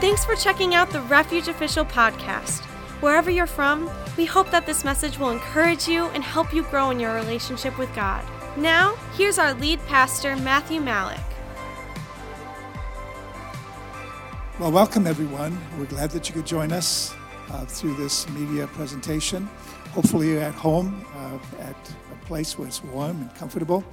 Thanks for checking out the Refuge Official podcast. Wherever you're from, we hope that this message will encourage you and help you grow in your relationship with God. Now, here's our lead pastor, Matthew Malik. Well, welcome everyone. We're glad that you could join us uh, through this media presentation. Hopefully, you're at home, uh, at a place where it's warm and comfortable.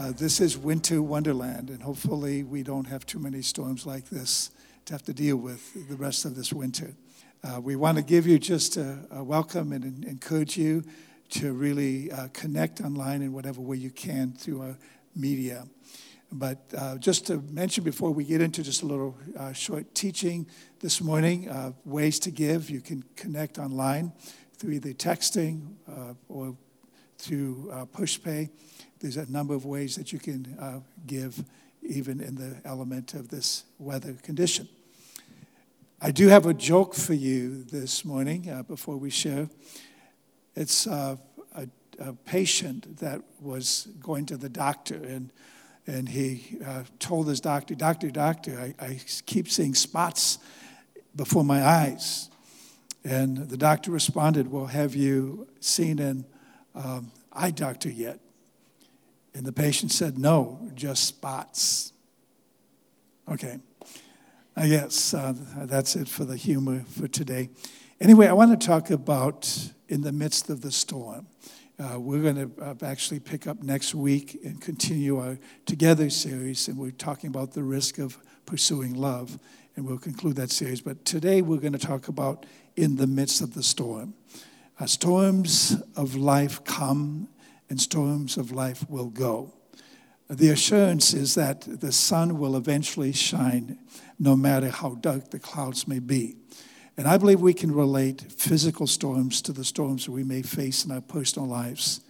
Uh, this is winter wonderland, and hopefully, we don't have too many storms like this to have to deal with the rest of this winter. Uh, we want to give you just a, a welcome and encourage you to really uh, connect online in whatever way you can through our media. But uh, just to mention before we get into just a little uh, short teaching this morning, uh, ways to give. You can connect online through either texting uh, or through PushPay. There's a number of ways that you can give, even in the element of this weather condition. I do have a joke for you this morning uh, before we share. It's uh, a, a, patient that was going to the doctor, and, and he uh, told his doctor, Doctor, doctor, I, I keep seeing spots before my eyes. And the doctor responded, Well, have you seen an um, eye doctor yet? And the patient said, No, just spots. Okay. Uh, yes, uh, that's it for the humor for today. Anyway, I want to talk about in the midst of the storm. Uh, we're going to uh, actually pick up next week and continue our Together series, and we're talking about the risk of pursuing love, and we'll conclude that series. But today we're going to talk about in the midst of the storm. Uh, storms of life come, and storms of life will go. The assurance is that the sun will eventually shine no matter how dark the clouds may be. And I believe we can relate physical storms to the storms we may face in our personal lives.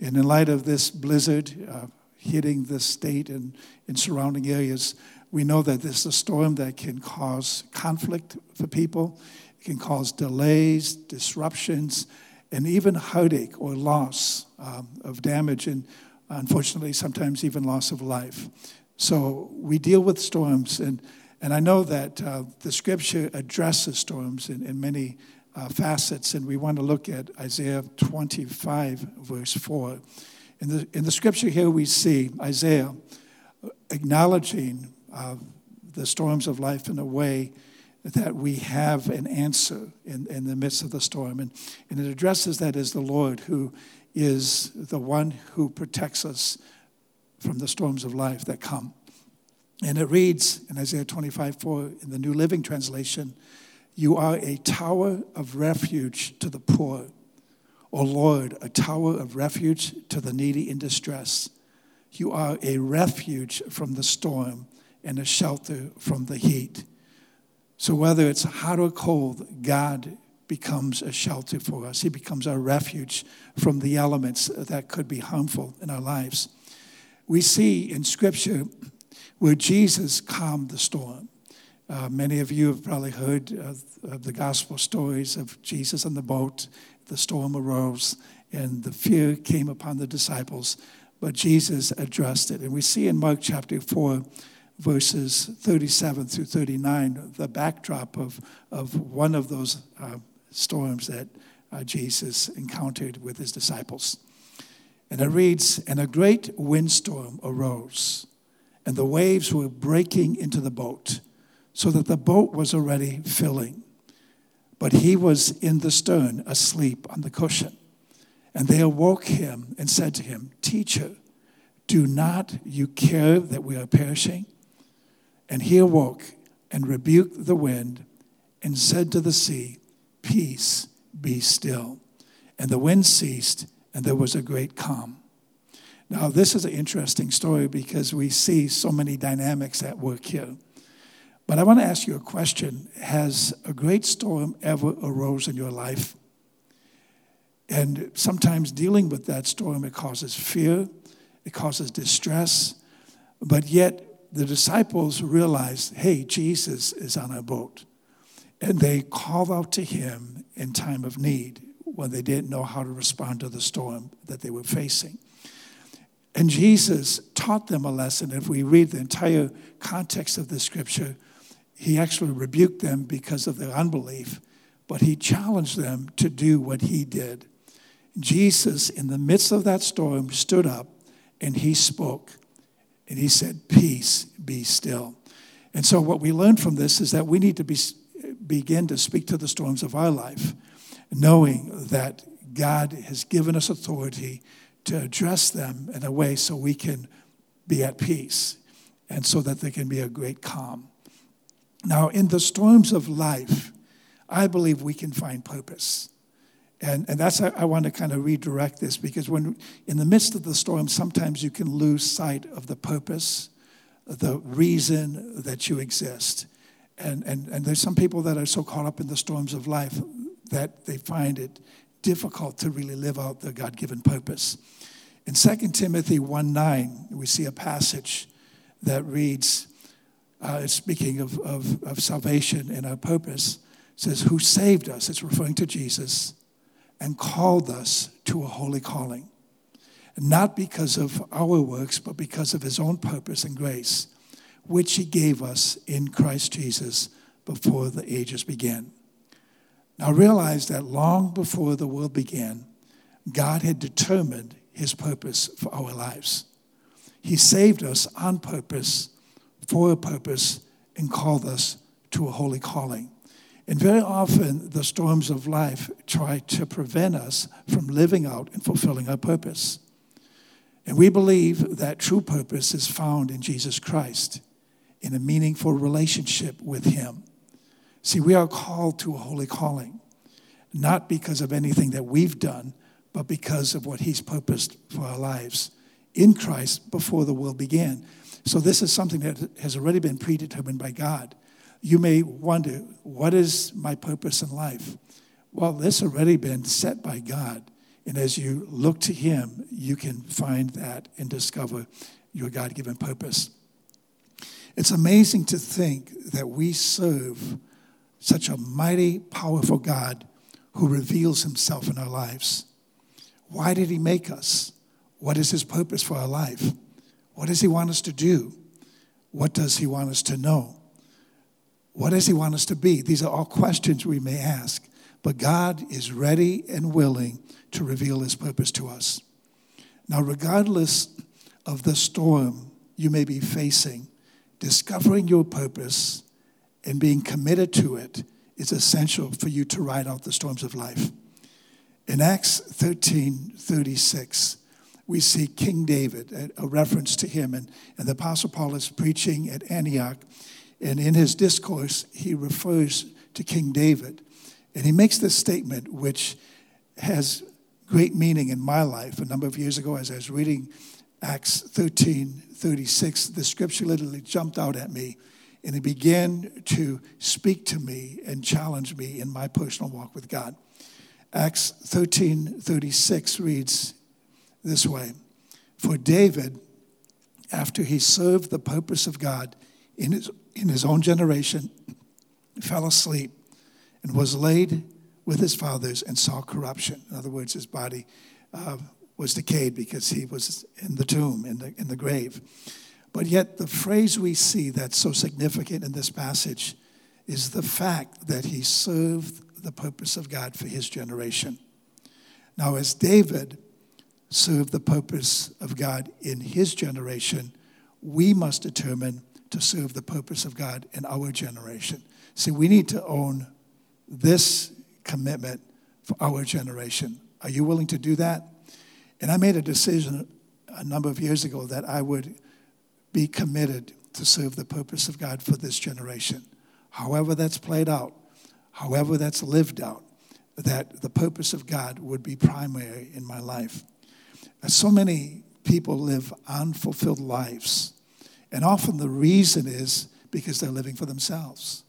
And in light of this blizzard uh, hitting the state and in surrounding areas, we know that this is a storm that can cause conflict for people, it can cause delays, disruptions, and even heartache or loss um, of damage, and unfortunately, sometimes even loss of life. So we deal with storms, and and I know that uh, the scripture addresses storms in, in many uh, facets, and we want to look at Isaiah 25, verse 4. In the, in the scripture here, we see Isaiah acknowledging uh, the storms of life in a way that we have an answer in, in the midst of the storm. And, and it addresses that as the Lord who is the one who protects us from the storms of life that come. And it reads in Isaiah 25, 4 in the New Living Translation, You are a tower of refuge to the poor. O Lord, a tower of refuge to the needy in distress. You are a refuge from the storm and a shelter from the heat. So, whether it's hot or cold, God becomes a shelter for us. He becomes our refuge from the elements that could be harmful in our lives. We see in Scripture where Jesus calmed the storm. Uh, many of you have probably heard of, of the gospel stories of Jesus on the boat. The storm arose and the fear came upon the disciples, but Jesus addressed it. And we see in Mark chapter 4, verses 37 through 39, the backdrop of, of one of those uh, storms that uh, Jesus encountered with his disciples. And it reads And a great windstorm arose and the waves were breaking into the boat, so that the boat was already filling. But he was in the stern, asleep on the cushion. And they awoke him and said to him, Teacher, do not you care that we are perishing? And he awoke and rebuked the wind and said to the sea, Peace, be still. And the wind ceased, and there was a great calm. Now, this is an interesting story because we see so many dynamics at work here. But I want to ask you a question Has a great storm ever arose in your life? And sometimes dealing with that storm, it causes fear, it causes distress. But yet, the disciples realized, hey, Jesus is on our boat. And they called out to him in time of need when they didn't know how to respond to the storm that they were facing. And Jesus taught them a lesson. If we read the entire context of the scripture, he actually rebuked them because of their unbelief, but he challenged them to do what he did. Jesus, in the midst of that storm, stood up and he spoke. And he said, Peace, be still. And so, what we learned from this is that we need to be, begin to speak to the storms of our life, knowing that God has given us authority to address them in a way so we can be at peace and so that there can be a great calm. Now, in the storms of life, I believe we can find purpose. And, and that's, I, I want to kind of redirect this because when in the midst of the storm, sometimes you can lose sight of the purpose, the reason that you exist. And, and, and there's some people that are so caught up in the storms of life that they find it difficult to really live out their God given purpose. In 2 Timothy 1 9, we see a passage that reads, uh, speaking of, of, of salvation and our purpose, says, Who saved us, it's referring to Jesus, and called us to a holy calling. Not because of our works, but because of his own purpose and grace, which he gave us in Christ Jesus before the ages began. Now realize that long before the world began, God had determined his purpose for our lives. He saved us on purpose, for a purpose, and called us to a holy calling. And very often, the storms of life try to prevent us from living out and fulfilling our purpose. And we believe that true purpose is found in Jesus Christ, in a meaningful relationship with Him. See, we are called to a holy calling, not because of anything that we've done, but because of what He's purposed for our lives in Christ before the world began. So, this is something that has already been predetermined by God you may wonder, what is my purpose in life? Well, this already been set by God. And as you look to Him, you can find that and discover your God given purpose. It's amazing to think that we serve such a mighty, powerful God who reveals Himself in our lives. Why did He make us? What is His purpose for our life? What does He want us to do? What does He want us to know? What does He want us to be? These are all questions we may ask. But God is ready and willing to reveal His purpose to us. Now, regardless of the storm you may be facing, discovering your purpose and being committed to it is essential for you to ride out the storms of life. In Acts 13 36, we see King David, a reference to him, and, and the Apostle Paul is preaching at Antioch and in his discourse, he refers to King David. And he makes this statement, which has great meaning in my life. A number of years ago, as I was reading Acts 13 36, the scripture literally jumped out at me. And it began to speak to me and challenge me in my personal walk with God. Acts 13 36 reads this way For David, after he served the purpose of God in his in his own generation fell asleep and was laid with his fathers and saw corruption. In other words, his body uh, was decayed because he was in the tomb, in the, in the grave. But yet, the phrase we see that's so significant in this passage is the fact that he served the purpose of God for his generation. Now, as David served the purpose of God in his generation, we must determine to serve the purpose of God in our generation. See, we need to own this commitment for our generation. Are you willing to do that? And I made a decision a number of years ago that I would be committed to serve the purpose of God for this generation. However, that's played out, however, that's lived out, that the purpose of God would be primary in my life. So many people live unfulfilled lives and often the reason is because they're living for themselves.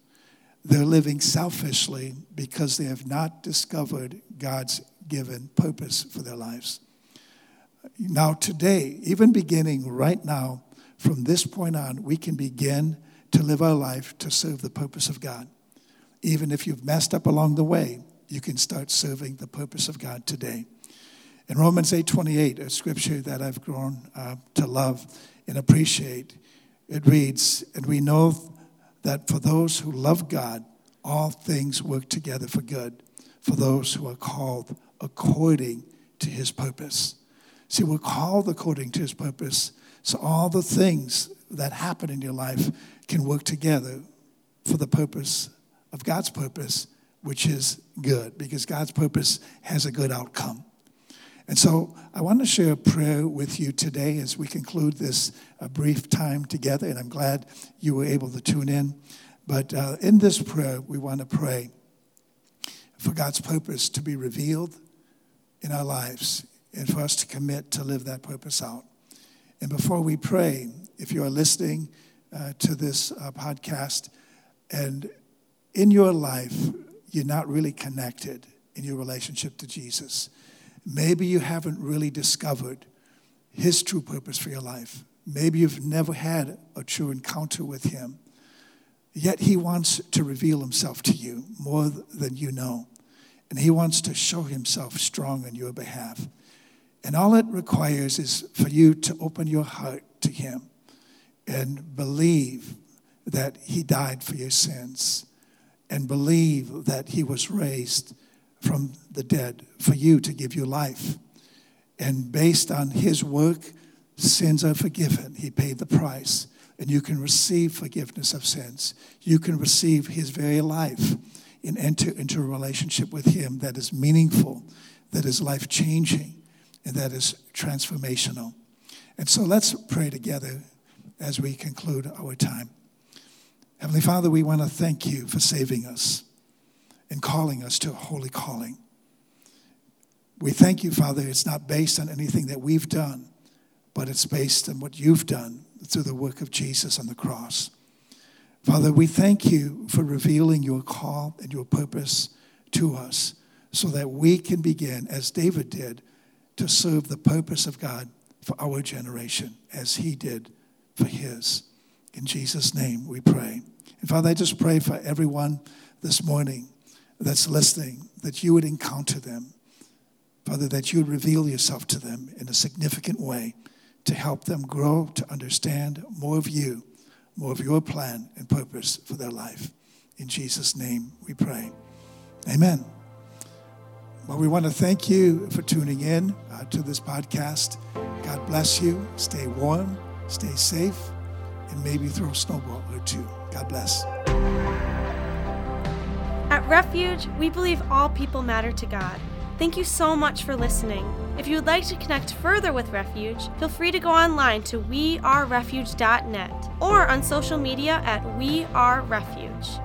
They're living selfishly because they have not discovered God's given purpose for their lives. Now, today, even beginning right now, from this point on, we can begin to live our life to serve the purpose of God. Even if you've messed up along the way, you can start serving the purpose of God today. In Romans 8:28, a scripture that I've grown uh, to love and appreciate, it reads, And we know that for those who love God, all things work together for good, for those who are called according to his purpose. See, we're called according to his purpose, so all the things that happen in your life can work together for the purpose of God's purpose, which is good, because God's purpose has a good outcome. And so I want to share a prayer with you today as we conclude this uh, brief time together, and I'm glad you were able to tune in. But uh, in this prayer, we want to pray for God's purpose to be revealed in our lives and for us to commit to live that purpose out. And before we pray, if you are listening uh, to this uh, podcast and in your life you're not really connected in your relationship to Jesus, maybe you haven't really discovered His true purpose for your life. Maybe you've never had a true encounter with Him. Yet He wants to reveal Himself to you more than you know. And He wants to show Himself strong on your behalf. And all it requires is for you to open your heart to Him and believe that He died for your sins and believe that He was raised from the dead for you to give you life. And based on His work, sins are forgiven. He paid the price. And you can receive forgiveness of sins. You can receive His very life and enter into a relationship with Him that is meaningful, that is life changing, and that is transformational. And so let's pray together as we conclude our time. Heavenly Father, we want to thank you for saving us and calling us to a holy calling. We thank you, Father, it's not based on anything that we've done, but it's based on what you've done through the work of Jesus on the cross. Father, we thank you for revealing your call and your purpose to us so that we can begin, as David did, to serve the purpose of God for our generation as he did for his. In Jesus' name we pray. And Father, I just pray for everyone this morning that's listening that you would encounter them. Father, that you would reveal yourself to them in a significant way to help them grow to understand more of you more of your plan and purpose for their life. In Jesus' name we pray. Amen. Well, we want to thank you for tuning in uh, to this podcast. God bless you. Stay warm, stay safe, and maybe throw a snowball or two. God bless. At Refuge, we believe all people matter to God. Thank you so much for listening. If you would like to connect further with Refuge, feel free to go online to wearerefuge.net or on social media at wearerefuge.